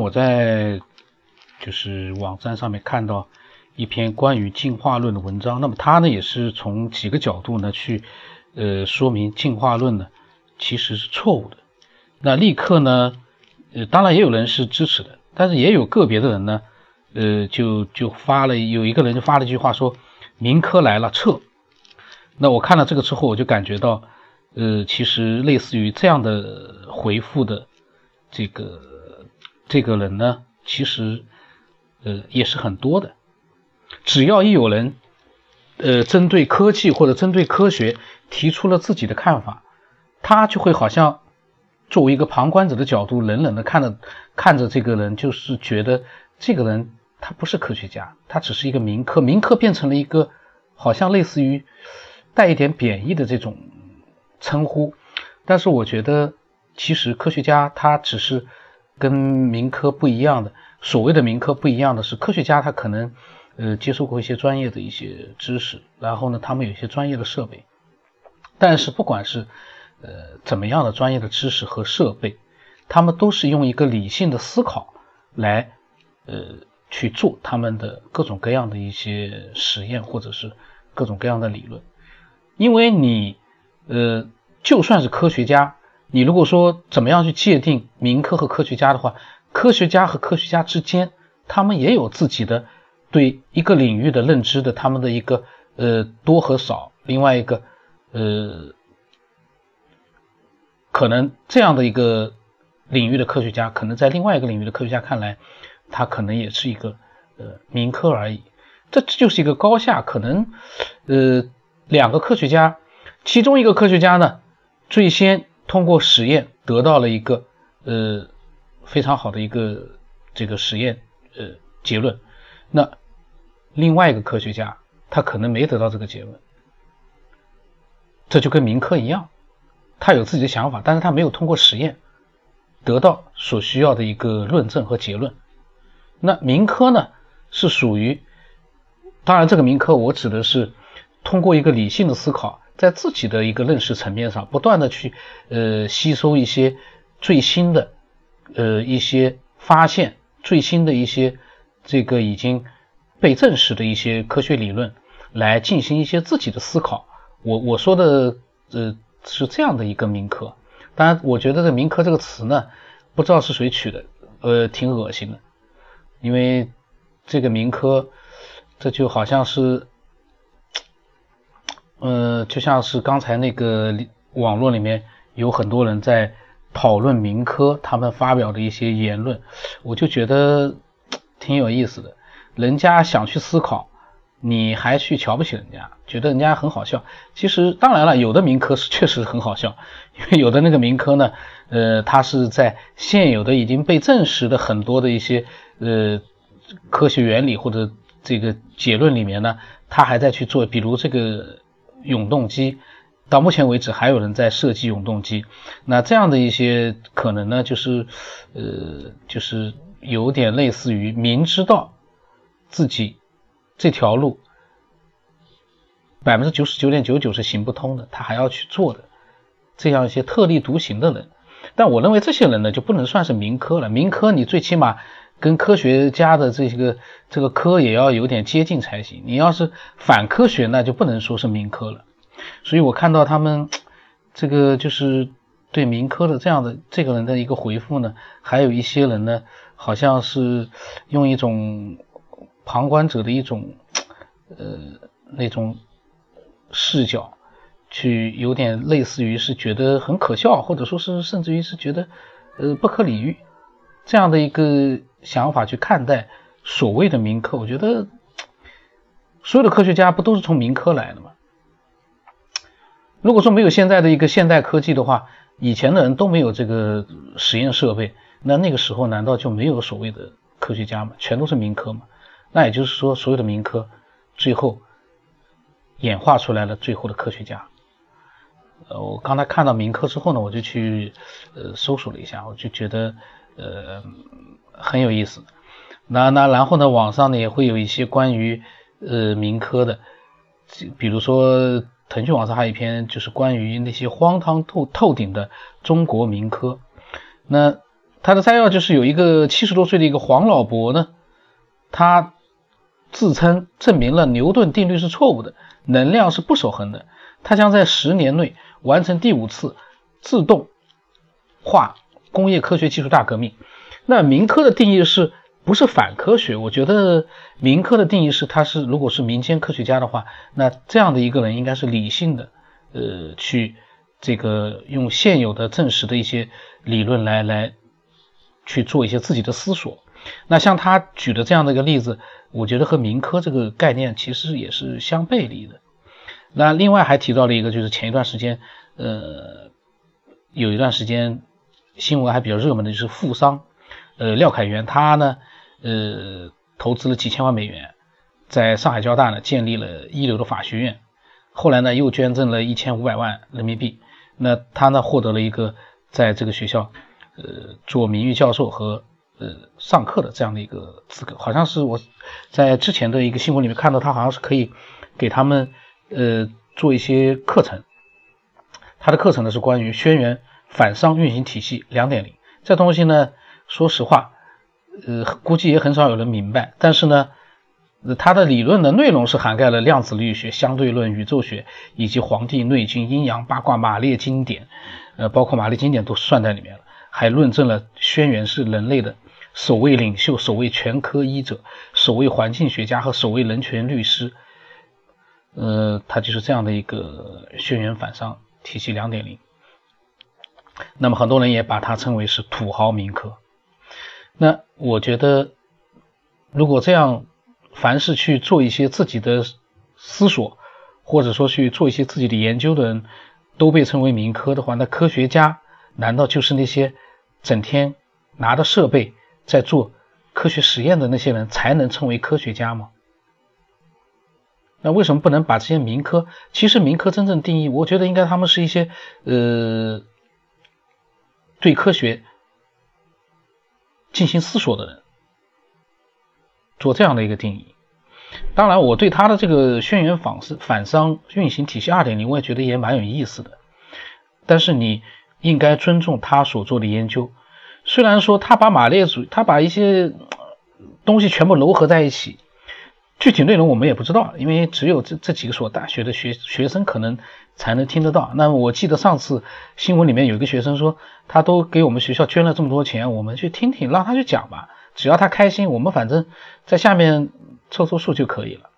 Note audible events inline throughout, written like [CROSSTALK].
我在就是网站上面看到一篇关于进化论的文章，那么它呢也是从几个角度呢去呃说明进化论呢其实是错误的。那立刻呢，呃，当然也有人是支持的，但是也有个别的人呢，呃，就就发了有一个人就发了一句话说：“民科来了，撤。”那我看了这个之后，我就感觉到，呃，其实类似于这样的回复的这个这个人呢。其实，呃，也是很多的。只要一有人，呃，针对科技或者针对科学提出了自己的看法，他就会好像作为一个旁观者的角度，冷冷的看着看着这个人，就是觉得这个人他不是科学家，他只是一个民科，民科变成了一个好像类似于带一点贬义的这种称呼。但是我觉得，其实科学家他只是。跟民科不一样的，所谓的民科不一样的是，科学家他可能呃接受过一些专业的一些知识，然后呢，他们有一些专业的设备。但是不管是呃怎么样的专业的知识和设备，他们都是用一个理性的思考来呃去做他们的各种各样的一些实验或者是各种各样的理论。因为你呃就算是科学家。你如果说怎么样去界定民科和科学家的话，科学家和科学家之间，他们也有自己的对一个领域的认知的，他们的一个呃多和少。另外一个呃，可能这样的一个领域的科学家，可能在另外一个领域的科学家看来，他可能也是一个呃民科而已。这这就是一个高下，可能呃两个科学家，其中一个科学家呢最先。通过实验得到了一个呃非常好的一个这个实验呃结论，那另外一个科学家他可能没得到这个结论，这就跟民科一样，他有自己的想法，但是他没有通过实验得到所需要的一个论证和结论。那民科呢是属于，当然这个民科我指的是通过一个理性的思考。在自己的一个认识层面上，不断的去呃吸收一些最新的呃一些发现，最新的一些这个已经被证实的一些科学理论，来进行一些自己的思考。我我说的呃是这样的一个民科。当然，我觉得这“民科”这个词呢，不知道是谁取的，呃，挺恶心的，因为这个民科，这就好像是。呃，就像是刚才那个网络里面有很多人在讨论民科，他们发表的一些言论，我就觉得挺有意思的。人家想去思考，你还去瞧不起人家，觉得人家很好笑。其实当然了，有的民科是 [LAUGHS] 确实很好笑，因为有的那个民科呢，呃，它是在现有的已经被证实的很多的一些呃科学原理或者这个结论里面呢，他还在去做，比如这个。永动机到目前为止还有人在设计永动机，那这样的一些可能呢，就是呃，就是有点类似于明知道自己这条路百分之九十九点九九是行不通的，他还要去做的这样一些特立独行的人。但我认为这些人呢，就不能算是民科了。民科你最起码跟科学家的这个这个科也要有点接近才行。你要是反科学，那就不能说是民科了。所以我看到他们这个就是对民科的这样的这个人的一个回复呢，还有一些人呢，好像是用一种旁观者的一种呃那种视角，去有点类似于是觉得很可笑，或者说是甚至于是觉得呃不可理喻这样的一个想法去看待所谓的民科。我觉得 [TSK] 所有的科学家不都是从民科来的吗？如果说没有现在的一个现代科技的话，以前的人都没有这个实验设备，那那个时候难道就没有所谓的科学家吗？全都是民科吗？那也就是说，所有的民科最后演化出来了最后的科学家。呃，我刚才看到民科之后呢，我就去呃搜索了一下，我就觉得呃很有意思。那那然后呢，网上呢也会有一些关于呃民科的，比如说。腾讯网上还有一篇，就是关于那些荒唐透透顶的中国民科。那他的摘要就是有一个七十多岁的一个黄老伯呢，他自称证明了牛顿定律是错误的，能量是不守恒的，他将在十年内完成第五次自动化工业科学技术大革命。那民科的定义是不是反科学？我觉得民科的定义是，他是如果是民间科学家的话，那这样的一个人应该是理性的，呃，去这个用现有的证实的一些理论来来。去做一些自己的思索，那像他举的这样的一个例子，我觉得和民科这个概念其实也是相背离的。那另外还提到了一个，就是前一段时间，呃，有一段时间新闻还比较热门的就是富商，呃，廖凯元他呢，呃，投资了几千万美元，在上海交大呢建立了一流的法学院，后来呢又捐赠了一千五百万人民币，那他呢获得了一个在这个学校。呃，做名誉教授和呃上课的这样的一个资格，好像是我在之前的一个新闻里面看到，他好像是可以给他们呃做一些课程。他的课程呢是关于轩辕反商运行体系两点零，这东西呢，说实话，呃，估计也很少有人明白。但是呢，他的理论的内容是涵盖了量子力学、相对论、宇宙学以及《黄帝内经》、阴阳八卦、马列经典，呃，包括马列经典都算在里面了。还论证了轩辕是人类的首位领袖、首位全科医者、首位环境学家和首位人权律师。呃，他就是这样的一个轩辕反商体系两点零。那么很多人也把它称为是土豪民科。那我觉得，如果这样，凡是去做一些自己的思索，或者说去做一些自己的研究的人，都被称为民科的话，那科学家难道就是那些？整天拿着设备在做科学实验的那些人才能称为科学家吗？那为什么不能把这些民科？其实民科真正定义，我觉得应该他们是一些呃对科学进行思索的人做这样的一个定义。当然，我对他的这个轩辕反反商运行体系二点零，我也觉得也蛮有意思的。但是你。应该尊重他所做的研究，虽然说他把马列主，他把一些东西全部糅合在一起，具体内容我们也不知道，因为只有这这几个所大学的学学生可能才能听得到。那我记得上次新闻里面有一个学生说，他都给我们学校捐了这么多钱，我们去听听，让他去讲吧，只要他开心，我们反正在下面凑凑数就可以了。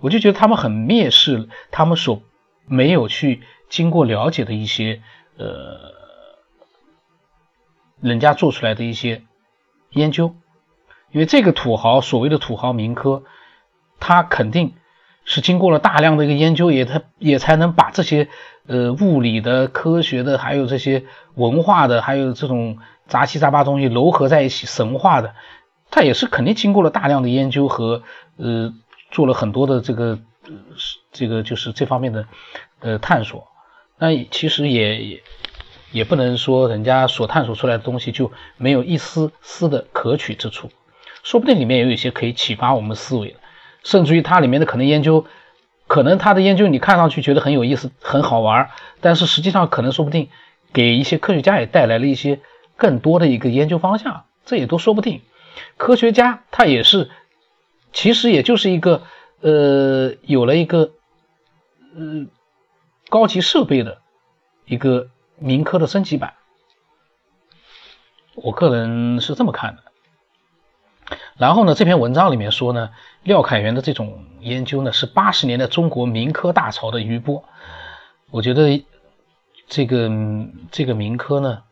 我就觉得他们很蔑视他们所没有去经过了解的一些呃。人家做出来的一些研究，因为这个土豪所谓的土豪民科，他肯定是经过了大量的一个研究，也他也才能把这些呃物理的、科学的，还有这些文化的，还有这种杂七杂八东西糅合在一起神话的，他也是肯定经过了大量的研究和呃做了很多的这个这个就是这方面的呃探索，那其实也也。也不能说人家所探索出来的东西就没有一丝丝的可取之处，说不定里面也有一些可以启发我们思维的，甚至于它里面的可能研究，可能它的研究你看上去觉得很有意思、很好玩，但是实际上可能说不定给一些科学家也带来了一些更多的一个研究方向，这也都说不定。科学家他也是，其实也就是一个呃有了一个呃高级设备的一个。民科的升级版，我个人是这么看的。然后呢，这篇文章里面说呢，廖凯元的这种研究呢，是八十年代中国民科大潮的余波。我觉得这个这个民科呢，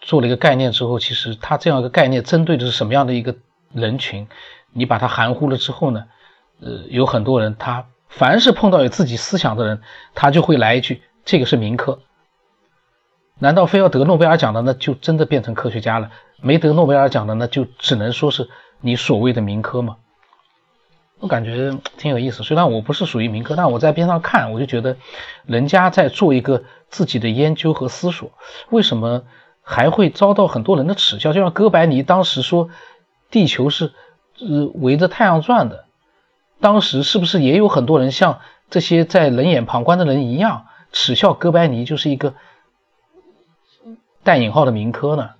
做了一个概念之后，其实它这样一个概念针对的是什么样的一个人群？你把它含糊了之后呢，呃，有很多人他凡是碰到有自己思想的人，他就会来一句：“这个是民科。”难道非要得诺贝尔奖的，那就真的变成科学家了？没得诺贝尔奖的，那就只能说是你所谓的民科吗？我感觉挺有意思。虽然我不是属于民科，但我在边上看，我就觉得人家在做一个自己的研究和思索，为什么还会遭到很多人的耻笑？就像哥白尼当时说地球是呃围着太阳转的，当时是不是也有很多人像这些在冷眼旁观的人一样耻笑哥白尼就是一个？带引号的民科呢？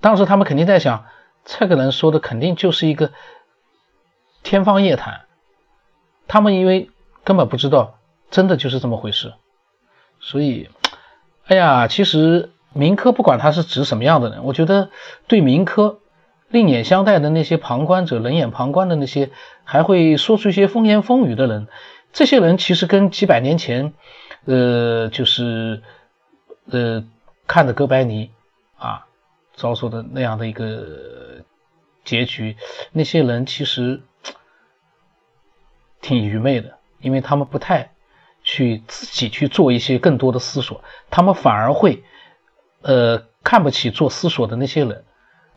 当时他们肯定在想，这个人说的肯定就是一个天方夜谭。他们因为根本不知道，真的就是这么回事。所以，哎呀，其实民科不管他是指什么样的人，我觉得对民科另眼相待的那些旁观者、冷眼旁观的那些，还会说出一些风言风语的人，这些人其实跟几百年前，呃，就是呃看的哥白尼遭受的那样的一个结局，那些人其实挺愚昧的，因为他们不太。去自己去做一些更多的思索，他们反而会，呃，看不起做思索的那些人。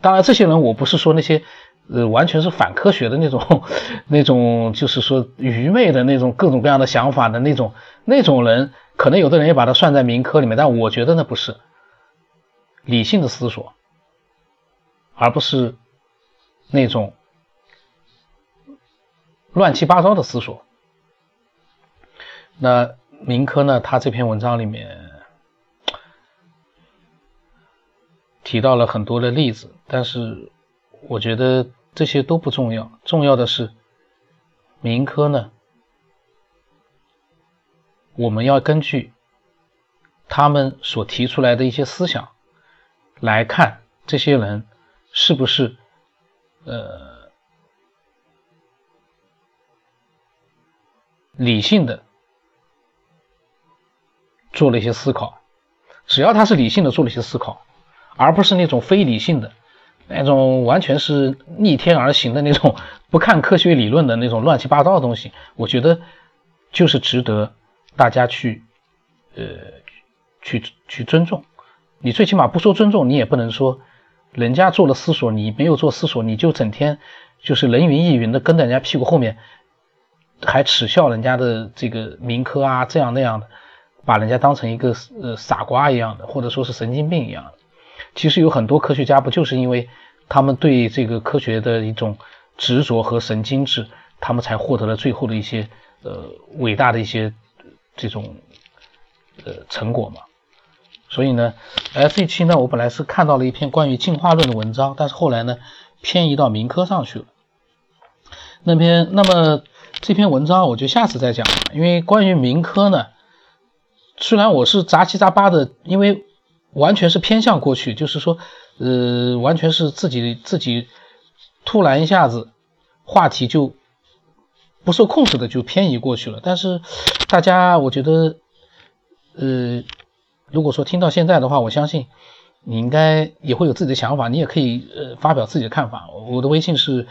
当然，这些人我不是说那些，呃，完全是反科学的那种，[LAUGHS] 那种就是说愚昧的那种各种各样的想法的那种那种人，可能有的人也把它算在民科里面，但我觉得那不是理性的思索，而不是那种乱七八糟的思索。那民科呢？他这篇文章里面提到了很多的例子，但是我觉得这些都不重要。重要的是民科呢，我们要根据他们所提出来的一些思想来看，这些人是不是呃理性的。做了一些思考，只要他是理性的做了一些思考，而不是那种非理性的，那种完全是逆天而行的那种不看科学理论的那种乱七八糟的东西，我觉得就是值得大家去呃去去尊重。你最起码不说尊重，你也不能说人家做了思索，你没有做思索，你就整天就是人云亦云的跟在人家屁股后面，还耻笑人家的这个民科啊这样那样的。把人家当成一个呃傻瓜一样的，或者说是神经病一样的。其实有很多科学家不就是因为他们对这个科学的一种执着和神经质，他们才获得了最后的一些呃伟大的一些这种呃成果嘛。所以呢，哎，这期呢，我本来是看到了一篇关于进化论的文章，但是后来呢，偏移到民科上去了。那篇那么这篇文章我就下次再讲，因为关于民科呢。虽然我是杂七杂八的，因为完全是偏向过去，就是说，呃，完全是自己自己突然一下子话题就不受控制的就偏移过去了。但是大家，我觉得，呃，如果说听到现在的话，我相信你应该也会有自己的想法，你也可以呃发表自己的看法。我的微信是